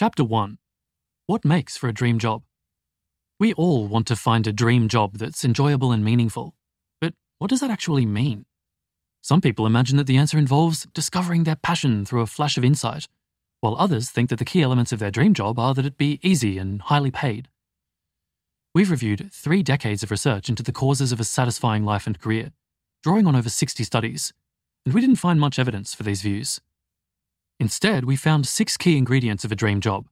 Chapter 1 What Makes for a Dream Job? We all want to find a dream job that's enjoyable and meaningful. But what does that actually mean? Some people imagine that the answer involves discovering their passion through a flash of insight, while others think that the key elements of their dream job are that it be easy and highly paid. We've reviewed three decades of research into the causes of a satisfying life and career, drawing on over 60 studies, and we didn't find much evidence for these views. Instead, we found six key ingredients of a dream job.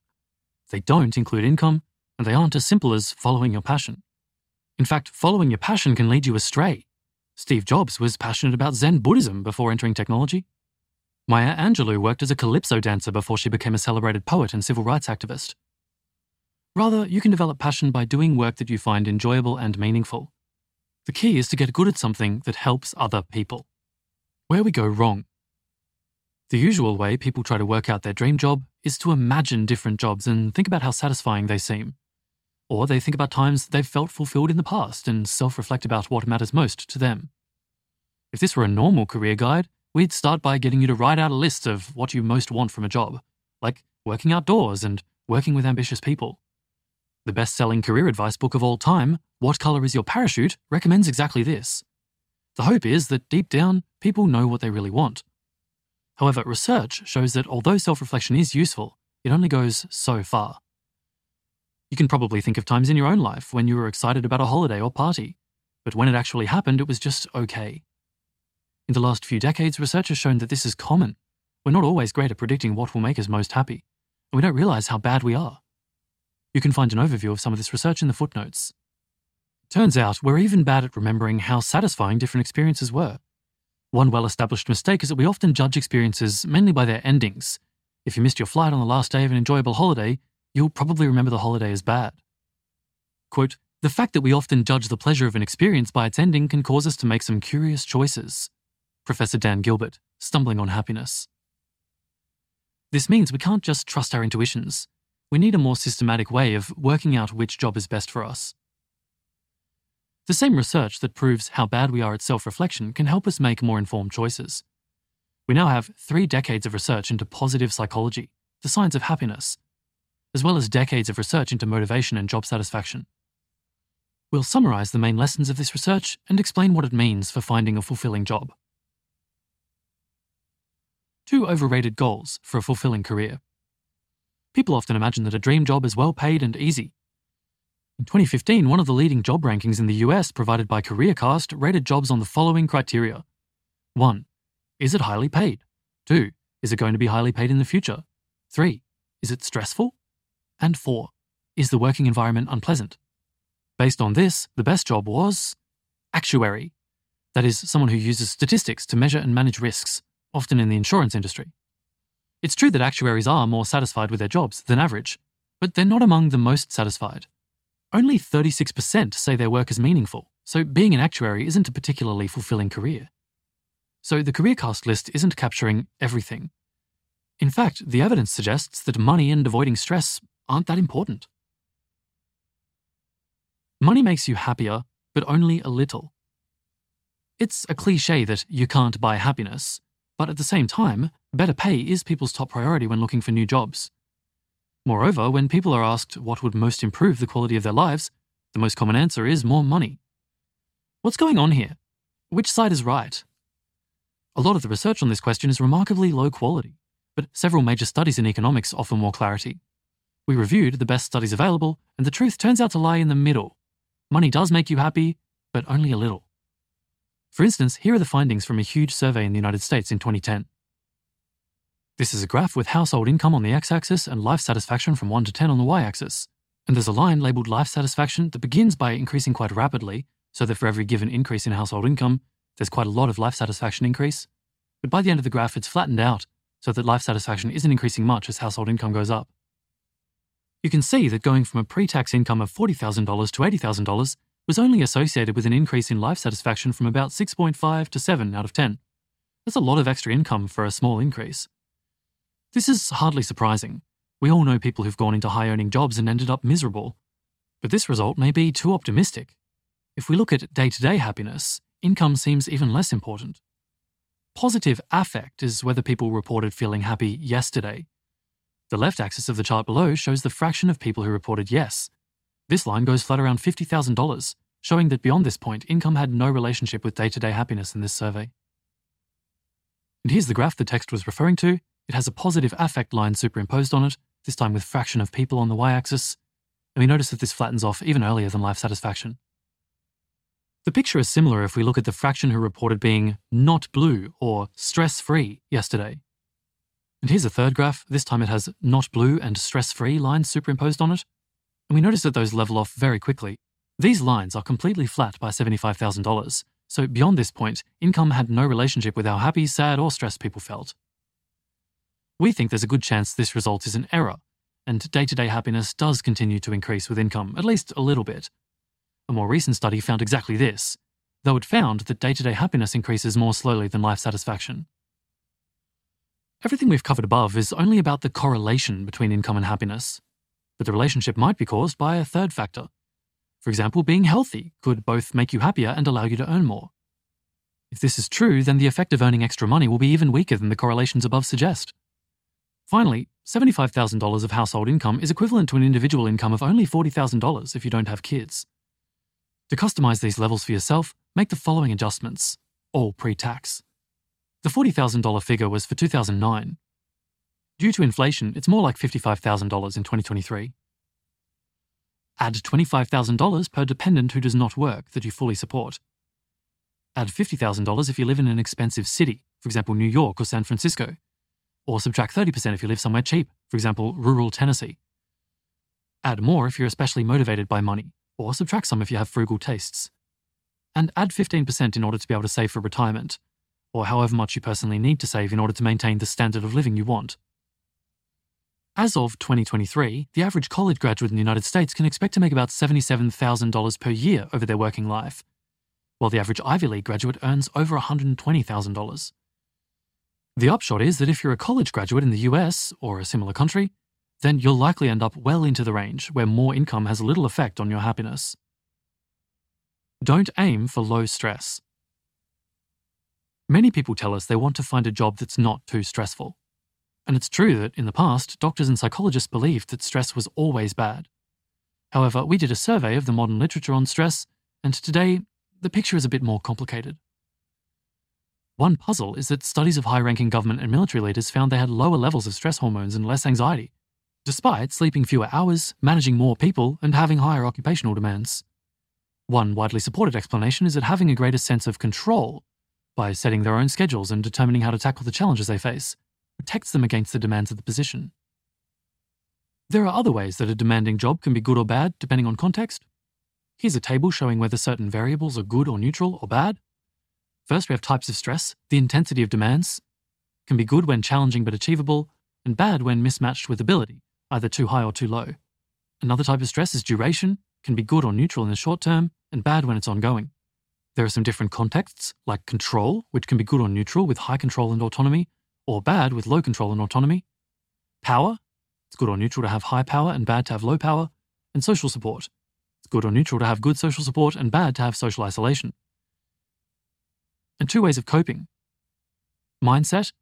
They don't include income, and they aren't as simple as following your passion. In fact, following your passion can lead you astray. Steve Jobs was passionate about Zen Buddhism before entering technology. Maya Angelou worked as a calypso dancer before she became a celebrated poet and civil rights activist. Rather, you can develop passion by doing work that you find enjoyable and meaningful. The key is to get good at something that helps other people. Where we go wrong. The usual way people try to work out their dream job is to imagine different jobs and think about how satisfying they seem. Or they think about times they've felt fulfilled in the past and self reflect about what matters most to them. If this were a normal career guide, we'd start by getting you to write out a list of what you most want from a job, like working outdoors and working with ambitious people. The best selling career advice book of all time, What Color is Your Parachute, recommends exactly this. The hope is that deep down, people know what they really want. However, research shows that although self reflection is useful, it only goes so far. You can probably think of times in your own life when you were excited about a holiday or party, but when it actually happened, it was just okay. In the last few decades, research has shown that this is common. We're not always great at predicting what will make us most happy, and we don't realize how bad we are. You can find an overview of some of this research in the footnotes. Turns out we're even bad at remembering how satisfying different experiences were. One well established mistake is that we often judge experiences mainly by their endings. If you missed your flight on the last day of an enjoyable holiday, you'll probably remember the holiday as bad. Quote, the fact that we often judge the pleasure of an experience by its ending can cause us to make some curious choices. Professor Dan Gilbert, Stumbling on Happiness. This means we can't just trust our intuitions. We need a more systematic way of working out which job is best for us. The same research that proves how bad we are at self reflection can help us make more informed choices. We now have three decades of research into positive psychology, the science of happiness, as well as decades of research into motivation and job satisfaction. We'll summarise the main lessons of this research and explain what it means for finding a fulfilling job. Two overrated goals for a fulfilling career. People often imagine that a dream job is well paid and easy. In 2015, one of the leading job rankings in the US provided by CareerCast rated jobs on the following criteria 1. Is it highly paid? 2. Is it going to be highly paid in the future? 3. Is it stressful? And 4. Is the working environment unpleasant? Based on this, the best job was actuary. That is, someone who uses statistics to measure and manage risks, often in the insurance industry. It's true that actuaries are more satisfied with their jobs than average, but they're not among the most satisfied. Only 36% say their work is meaningful, so being an actuary isn't a particularly fulfilling career. So the career CareerCast list isn't capturing everything. In fact, the evidence suggests that money and avoiding stress aren't that important. Money makes you happier, but only a little. It's a cliche that you can't buy happiness, but at the same time, better pay is people's top priority when looking for new jobs. Moreover, when people are asked what would most improve the quality of their lives, the most common answer is more money. What's going on here? Which side is right? A lot of the research on this question is remarkably low quality, but several major studies in economics offer more clarity. We reviewed the best studies available, and the truth turns out to lie in the middle. Money does make you happy, but only a little. For instance, here are the findings from a huge survey in the United States in 2010. This is a graph with household income on the x axis and life satisfaction from 1 to 10 on the y axis. And there's a line labeled life satisfaction that begins by increasing quite rapidly, so that for every given increase in household income, there's quite a lot of life satisfaction increase. But by the end of the graph, it's flattened out, so that life satisfaction isn't increasing much as household income goes up you can see that going from a pre tax income of $40,000 to $80,000 was only associated with an increase in life satisfaction from about 6.5 to 7 out of 10. That's a lot of extra income for a small increase. This is hardly surprising. We all know people who've gone into high earning jobs and ended up miserable. But this result may be too optimistic. If we look at day to day happiness, income seems even less important. Positive affect is whether people reported feeling happy yesterday, The left axis of the chart below shows the fraction of people who reported yes. This line goes flat around $50,000, showing that beyond this point, income had no relationship with day to day happiness in this survey. And here's the graph the text was referring to. It has a positive affect line superimposed on it, this time with fraction of people on the y axis, and we notice that this flattens off even earlier than life satisfaction. The picture is similar if we look at the fraction who reported being not blue or stress free yesterday. And here's a third graph. This time it has not blue and stress free lines superimposed on it. And we notice that those level off very quickly. These lines are completely flat by $75,000. So beyond this point, income had no relationship with how happy, sad, or stressed people felt. We think there's a good chance this result is an error, and day to day happiness does continue to increase with income, at least a little bit. A more recent study found exactly this, though it found that day to day happiness increases more slowly than life satisfaction. Everything we've covered above is only about the correlation between income and happiness, but the relationship might be caused by a third factor. For example, being healthy could both make you happier and allow you to earn more. If this is true, then the effect of earning extra money will be even weaker than the correlations above suggest. Finally, $75,000 of household income is equivalent to an individual income of only $40,000 if you don't have kids. To customize these levels for yourself, make the following adjustments, all pre tax. The $40,000 figure was for 2009. Due to inflation, it's more like $55,000 in 2023. Add $25,000 per dependent who does not work that you fully support. Add $50,000 if you live in an expensive city, for example, New York or San Francisco. Or subtract 30% if you live somewhere cheap, for example, rural Tennessee. Add more if you're especially motivated by money, or subtract some if you have frugal tastes. And add 15% in order to be able to save for retirement, or however much you personally need to save in order to maintain the standard of living you want. As of 2023, the average college graduate in the United States can expect to make about $77,000 per year over their working life, while the average Ivy League graduate earns over $120,000. The upshot is that if you're a college graduate in the US or a similar country, then you'll likely end up well into the range where more income has little effect on your happiness. Don't aim for low stress. Many people tell us they want to find a job that's not too stressful. And it's true that in the past, doctors and psychologists believed that stress was always bad. However, we did a survey of the modern literature on stress, and today the picture is a bit more complicated. One puzzle is that studies of high ranking government and military leaders found they had lower levels of stress hormones and less anxiety, despite sleeping fewer hours, managing more people, and having higher occupational demands. One widely supported explanation is that having a greater sense of control by setting their own schedules and determining how to tackle the challenges they face protects them against the demands of the position. There are other ways that a demanding job can be good or bad depending on context. Here's a table showing whether certain variables are good or neutral or bad. First, we have types of stress, the intensity of demands, can be good when challenging but achievable, and bad when mismatched with ability either too high or too low. Another type of stress is duration, can be good or neutral in the short term, and bad when it's ongoing. There are some different contexts, like control, which can be good or neutral with high control and autonomy, or bad with low control and autonomy. Power, it's good or neutral to have high power and bad to have low power. And social support, it's good or neutral to have good social support and bad to have social isolation. And two ways of coping. Mindset,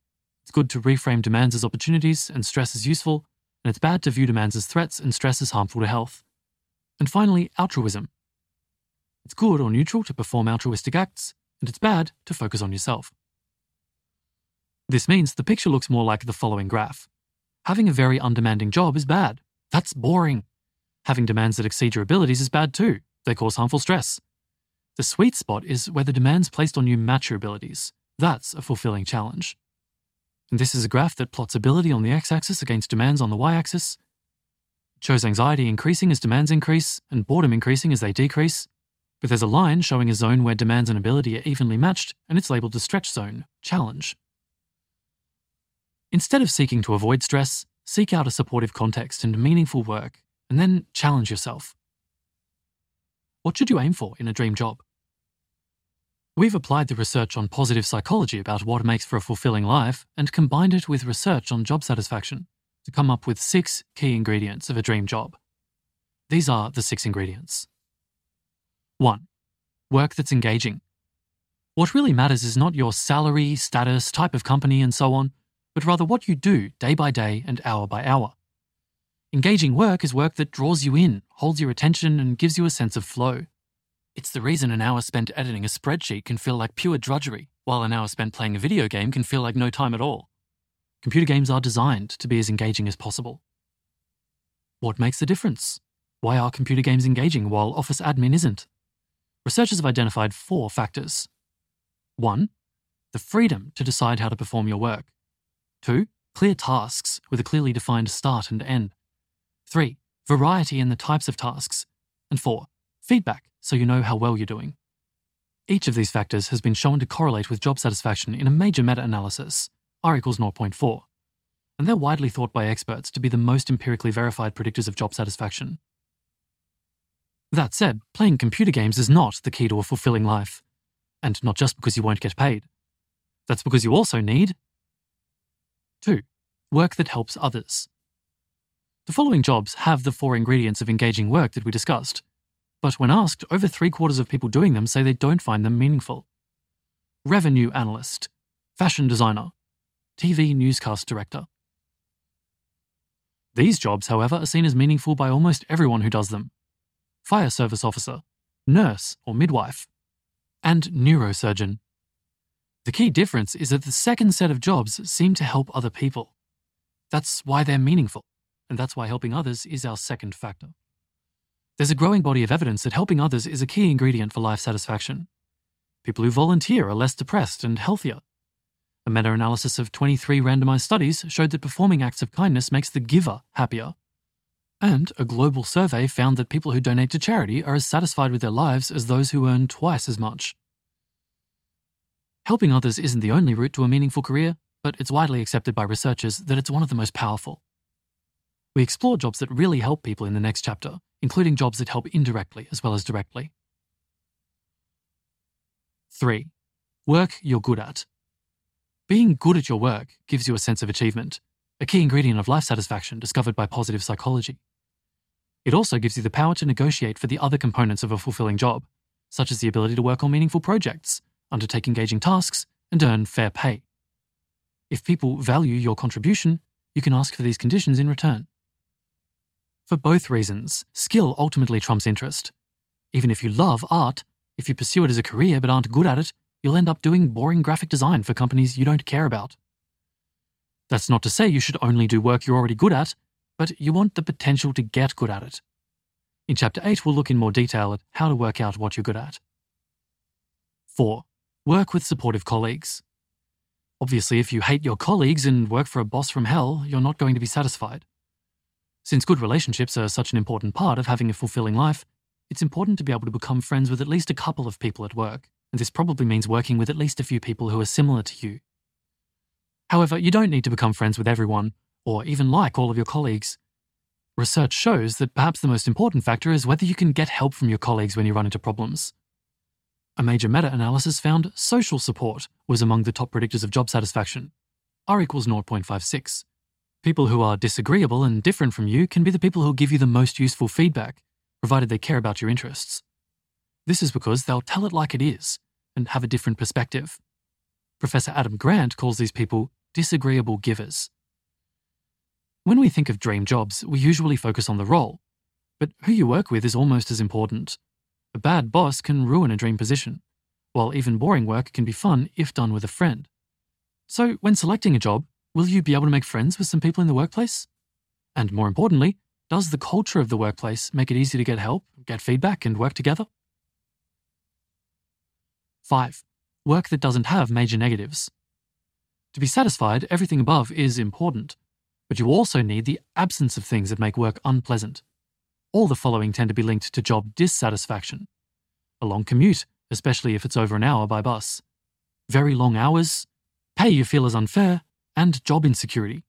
it's good to reframe demands as opportunities and stress as useful, and it's bad to view demands as threats and stress as harmful to health. And finally, altruism. It's good or neutral to perform altruistic acts, and it's bad to focus on yourself. This means the picture looks more like the following graph. Having a very undemanding job is bad. That's boring. Having demands that exceed your abilities is bad too. They cause harmful stress. The sweet spot is where the demands placed on you match your abilities. That's a fulfilling challenge. And this is a graph that plots ability on the x axis against demands on the y axis. It shows anxiety increasing as demands increase and boredom increasing as they decrease. But there's a line showing a zone where demands and ability are evenly matched, and it's labeled the stretch zone, challenge. Instead of seeking to avoid stress, seek out a supportive context and meaningful work, and then challenge yourself. What should you aim for in a dream job? We've applied the research on positive psychology about what makes for a fulfilling life and combined it with research on job satisfaction to come up with six key ingredients of a dream job. These are the six ingredients. 1. Work that's engaging. What really matters is not your salary, status, type of company, and so on, but rather what you do day by day and hour by hour. Engaging work is work that draws you in, holds your attention, and gives you a sense of flow. It's the reason an hour spent editing a spreadsheet can feel like pure drudgery, while an hour spent playing a video game can feel like no time at all. Computer games are designed to be as engaging as possible. What makes the difference? Why are computer games engaging while Office admin isn't? Researchers have identified four factors. 1. The freedom to decide how to perform your work. 2. Clear tasks with a clearly defined start and end. 3. Variety in the types of tasks. And 4. Feedback so you know how well you're doing. Each of these factors has been shown to correlate with job satisfaction in a major meta analysis, R equals 0.4, and they're widely thought by experts to be the most empirically verified predictors of job satisfaction. That said, playing computer games is not the key to a fulfilling life, and not just because you won't get paid. That's because you also need 2. Work that helps others. The following jobs have the four ingredients of engaging work that we discussed, but when asked, over three quarters of people doing them say they don't find them meaningful. Revenue analyst, fashion designer, TV newscast director. These jobs, however, are seen as meaningful by almost everyone who does them fire service officer, nurse or midwife, and neurosurgeon. The key difference is that the second set of jobs seem to help other people. That's why they're meaningful and that's why helping others is our second factor. There's a growing body of evidence that helping others is a key ingredient for life satisfaction. People who volunteer are less depressed and healthier. A meta analysis of 23 randomized studies showed that performing acts of kindness makes the giver happier. And a global survey found that people who donate to charity are as satisfied with their lives as those who earn twice as much. Helping others isn't the only route to a meaningful career, but it's widely accepted by researchers that it's one of the most powerful. We explore jobs that really help people in the next chapter, including jobs that help indirectly as well as directly. 3. Work you're good at. Being good at your work gives you a sense of achievement, a key ingredient of life satisfaction discovered by positive psychology. It also gives you the power to negotiate for the other components of a fulfilling job, such as the ability to work on meaningful projects, undertake engaging tasks, and earn fair pay. If people value your contribution, you can ask for these conditions in return. For both reasons, skill ultimately trumps interest. Even if you love art, if you pursue it as a career but aren't good at it, you'll end up doing boring graphic design for companies you don't care about. That's not to say you should only do work you're already good at, but you want the potential to get good at it. In Chapter 8, we'll look in more detail at how to work out what you're good at. 4. Work with supportive colleagues. Obviously, if you hate your colleagues and work for a boss from hell, you're not going to be satisfied. Since good relationships are such an important part of having a fulfilling life, it's important to be able to become friends with at least a couple of people at work, and this probably means working with at least a few people who are similar to you. However, you don't need to become friends with everyone, or even like all of your colleagues. Research shows that perhaps the most important factor is whether you can get help from your colleagues when you run into problems. A major meta analysis found social support was among the top predictors of job satisfaction, R equals 0.56. People who are disagreeable and different from you can be the people who'll give you the most useful feedback, provided they care about your interests. This is because they'll tell it like it is and have a different perspective. Professor Adam Grant calls these people disagreeable givers. When we think of dream jobs, we usually focus on the role, but who you work with is almost as important. A bad boss can ruin a dream position, while even boring work can be fun if done with a friend. So, when selecting a job, Will you be able to make friends with some people in the workplace? And more importantly, does the culture of the workplace make it easy to get help, get feedback, and work together? 5. Work that doesn't have major negatives. To be satisfied, everything above is important, but you also need the absence of things that make work unpleasant. All the following tend to be linked to job dissatisfaction. A long commute, especially if it's over an hour by bus. Very long hours, pay you feel is unfair, and job insecurity.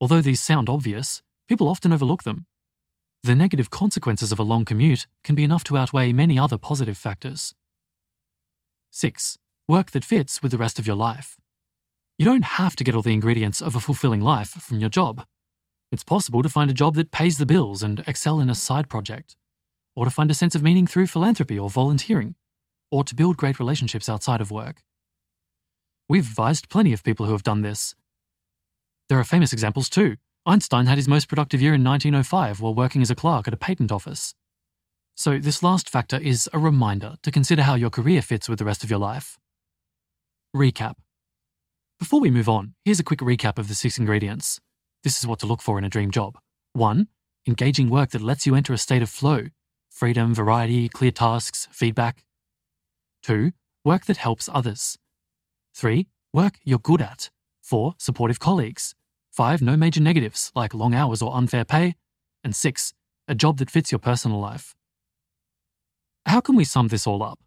Although these sound obvious, people often overlook them. The negative consequences of a long commute can be enough to outweigh many other positive factors. 6. Work that fits with the rest of your life. You don't have to get all the ingredients of a fulfilling life from your job. It's possible to find a job that pays the bills and excel in a side project, or to find a sense of meaning through philanthropy or volunteering, or to build great relationships outside of work. We've advised plenty of people who have done this. There are famous examples too. Einstein had his most productive year in 1905 while working as a clerk at a patent office. So, this last factor is a reminder to consider how your career fits with the rest of your life. Recap. Before we move on, here's a quick recap of the six ingredients. This is what to look for in a dream job. 1. Engaging work that lets you enter a state of flow freedom, variety, clear tasks, feedback. 2. Work that helps others. 3. Work you're good at. 4. Supportive colleagues. 5. No major negatives like long hours or unfair pay. And 6. A job that fits your personal life. How can we sum this all up?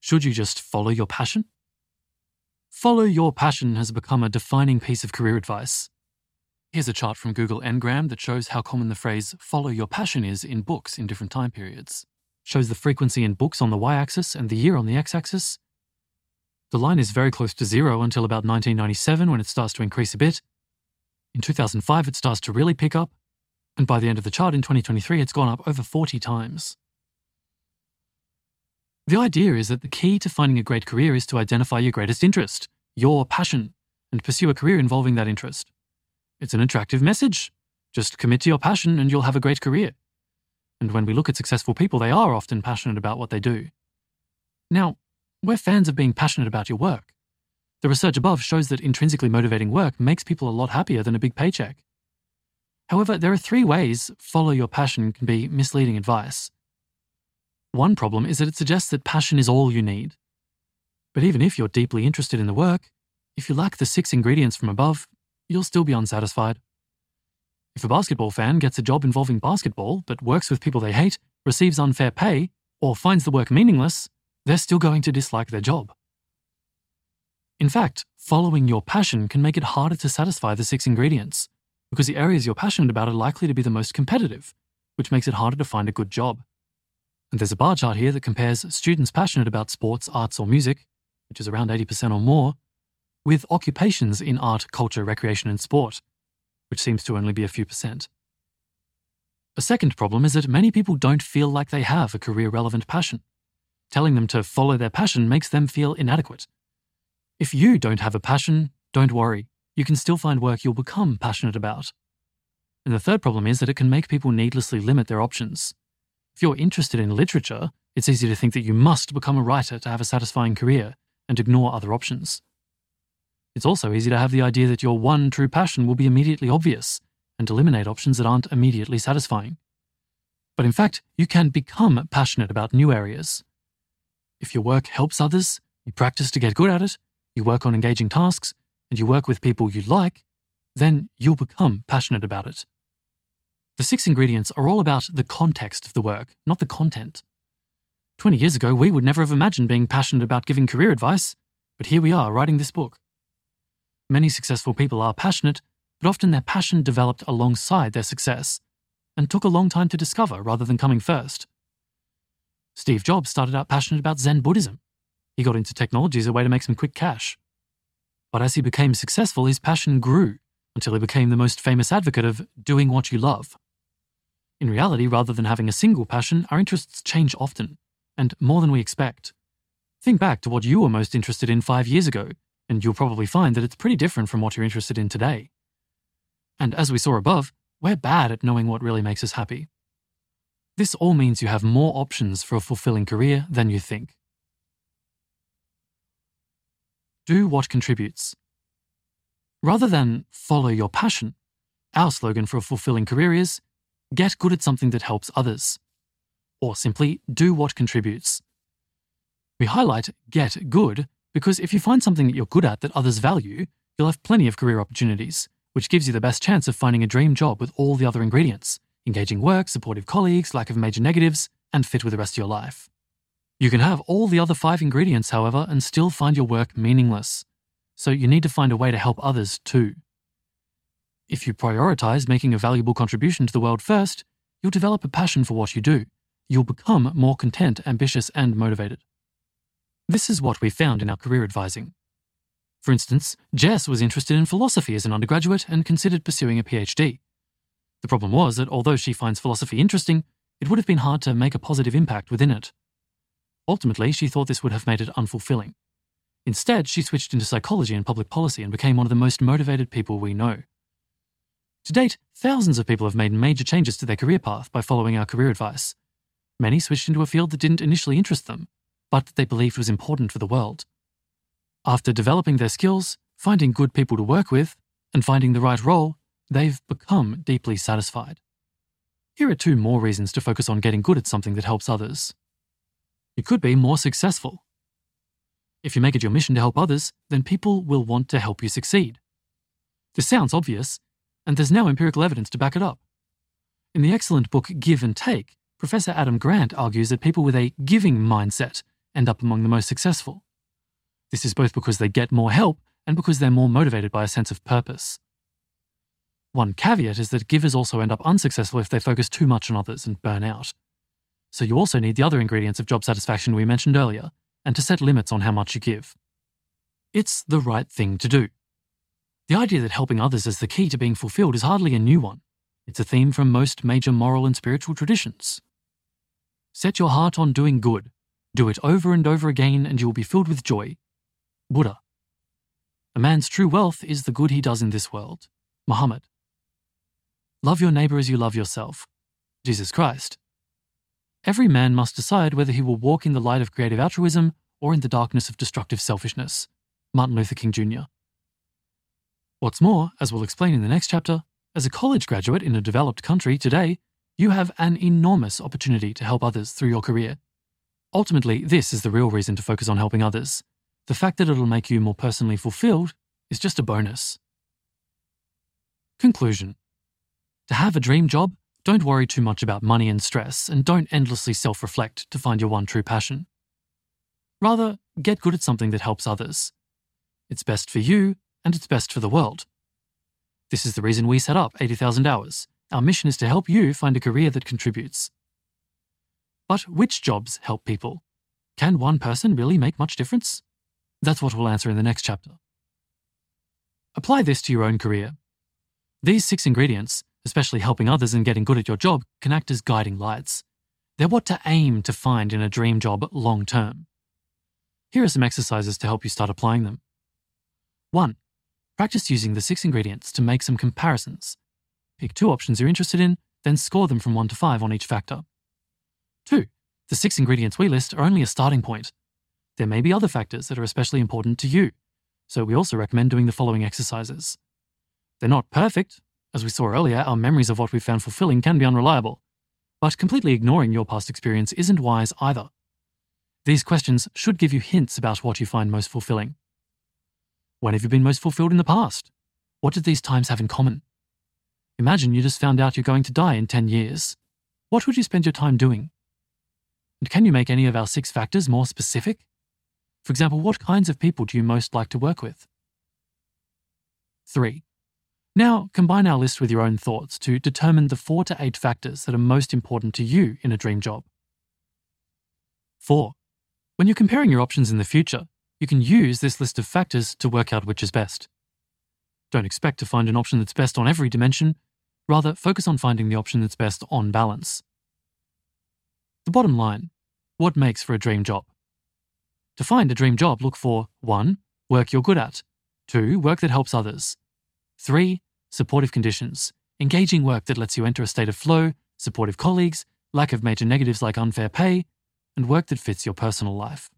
Should you just follow your passion? Follow your passion has become a defining piece of career advice. Here's a chart from Google Ngram that shows how common the phrase follow your passion is in books in different time periods. Shows the frequency in books on the y axis and the year on the x axis. The line is very close to zero until about 1997 when it starts to increase a bit. In 2005, it starts to really pick up. And by the end of the chart in 2023, it's gone up over 40 times. The idea is that the key to finding a great career is to identify your greatest interest, your passion, and pursue a career involving that interest. It's an attractive message. Just commit to your passion and you'll have a great career. And when we look at successful people, they are often passionate about what they do. Now, we're fans of being passionate about your work. The research above shows that intrinsically motivating work makes people a lot happier than a big paycheck. However, there are three ways follow your passion can be misleading advice. One problem is that it suggests that passion is all you need. But even if you're deeply interested in the work, if you lack the six ingredients from above, you'll still be unsatisfied. If a basketball fan gets a job involving basketball but works with people they hate, receives unfair pay, or finds the work meaningless, they're still going to dislike their job. In fact, following your passion can make it harder to satisfy the six ingredients, because the areas you're passionate about are likely to be the most competitive, which makes it harder to find a good job. And there's a bar chart here that compares students passionate about sports, arts, or music, which is around 80% or more, with occupations in art, culture, recreation, and sport, which seems to only be a few percent. A second problem is that many people don't feel like they have a career relevant passion. Telling them to follow their passion makes them feel inadequate. If you don't have a passion, don't worry, you can still find work you'll become passionate about. And the third problem is that it can make people needlessly limit their options. If you're interested in literature, it's easy to think that you must become a writer to have a satisfying career and ignore other options. It's also easy to have the idea that your one true passion will be immediately obvious and eliminate options that aren't immediately satisfying. But in fact, you can become passionate about new areas. If your work helps others, you practice to get good at it, you work on engaging tasks, and you work with people you like, then you'll become passionate about it. The six ingredients are all about the context of the work, not the content. 20 years ago, we would never have imagined being passionate about giving career advice, but here we are writing this book. Many successful people are passionate, but often their passion developed alongside their success and took a long time to discover rather than coming first. Steve Jobs started out passionate about Zen Buddhism. He got into technology as a way to make some quick cash. But as he became successful, his passion grew until he became the most famous advocate of doing what you love. In reality, rather than having a single passion, our interests change often, and more than we expect. Think back to what you were most interested in five years ago and you'll probably find that it's pretty different from what you're interested in today. And as we saw above, we're bad at knowing what really makes us happy. This all means you have more options for a fulfilling career than you think. Do what contributes. Rather than follow your passion, our slogan for a fulfilling career is get good at something that helps others. Or simply, do what contributes. We highlight get good because if you find something that you're good at that others value, you'll have plenty of career opportunities, which gives you the best chance of finding a dream job with all the other ingredients engaging work, supportive colleagues, lack of major negatives, and fit with the rest of your life. You can have all the other five ingredients, however, and still find your work meaningless. So you need to find a way to help others too. If you prioritize making a valuable contribution to the world first, you'll develop a passion for what you do. You'll become more content, ambitious, and motivated. This is what we found in our career advising. For instance, Jess was interested in philosophy as an undergraduate and considered pursuing a PhD. The problem was that although she finds philosophy interesting, it would have been hard to make a positive impact within it. Ultimately, she thought this would have made it unfulfilling. Instead, she switched into psychology and public policy and became one of the most motivated people we know. To date, thousands of people have made major changes to their career path by following our career advice. Many switched into a field that didn't initially interest them, but that they believed was important for the world. After developing their skills, finding good people to work with, and finding the right role, they've become deeply satisfied. Here are two more reasons to focus on getting good at something that helps others. You could be more successful. If you make it your mission to help others, then people will want to help you succeed. This sounds obvious, and there's now empirical evidence to back it up. In the excellent book Give and Take, Professor Adam Grant argues that people with a giving mindset end up among the most successful. This is both because they get more help and because they're more motivated by a sense of purpose. One caveat is that givers also end up unsuccessful if they focus too much on others and burn out. So you also need the other ingredients of job satisfaction we mentioned earlier, and to set limits on how much you give. It's the right thing to do. The idea that helping others is the key to being fulfilled is hardly a new one. It's a theme from most major moral and spiritual traditions. Set your heart on doing good. Do it over and over again, and you will be filled with joy. Buddha. A man's true wealth is the good he does in this world. Muhammad. Love your neighbor as you love yourself. Jesus Christ. Every man must decide whether he will walk in the light of creative altruism or in the darkness of destructive selfishness. Martin Luther King Jr. What's more, as we'll explain in the next chapter, as a college graduate in a developed country today, you have an enormous opportunity to help others through your career. Ultimately, this is the real reason to focus on helping others. The fact that it'll make you more personally fulfilled is just a bonus. Conclusion To have a dream job, don't worry too much about money and stress, and don't endlessly self reflect to find your one true passion. Rather, get good at something that helps others. It's best for you, and it's best for the world. This is the reason we set up 80,000 Hours. Our mission is to help you find a career that contributes. But which jobs help people? Can one person really make much difference? That's what we'll answer in the next chapter. Apply this to your own career. These six ingredients, especially helping others and getting good at your job, can act as guiding lights. They're what to aim to find in a dream job long term. Here are some exercises to help you start applying them. 1. Practice using the six ingredients to make some comparisons. Pick two options you're interested in, then score them from 1 to 5 on each factor. 2. The six ingredients we list are only a starting point. There may be other factors that are especially important to you, so we also recommend doing the following exercises. They're not perfect. As we saw earlier, our memories of what we've found fulfilling can be unreliable. But completely ignoring your past experience isn't wise either. These questions should give you hints about what you find most fulfilling. When have you been most fulfilled in the past? What did these times have in common? Imagine you just found out you're going to die in 10 years. What would you spend your time doing? And can you make any of our six factors more specific? For example, what kinds of people do you most like to work with? 3. Now, combine our list with your own thoughts to determine the four to eight factors that are most important to you in a dream job. 4. When you're comparing your options in the future, you can use this list of factors to work out which is best. Don't expect to find an option that's best on every dimension, rather, focus on finding the option that's best on balance. The bottom line what makes for a dream job? To find a dream job, look for 1. Work you're good at, 2. Work that helps others, 3. Supportive conditions, engaging work that lets you enter a state of flow, supportive colleagues, lack of major negatives like unfair pay, and work that fits your personal life.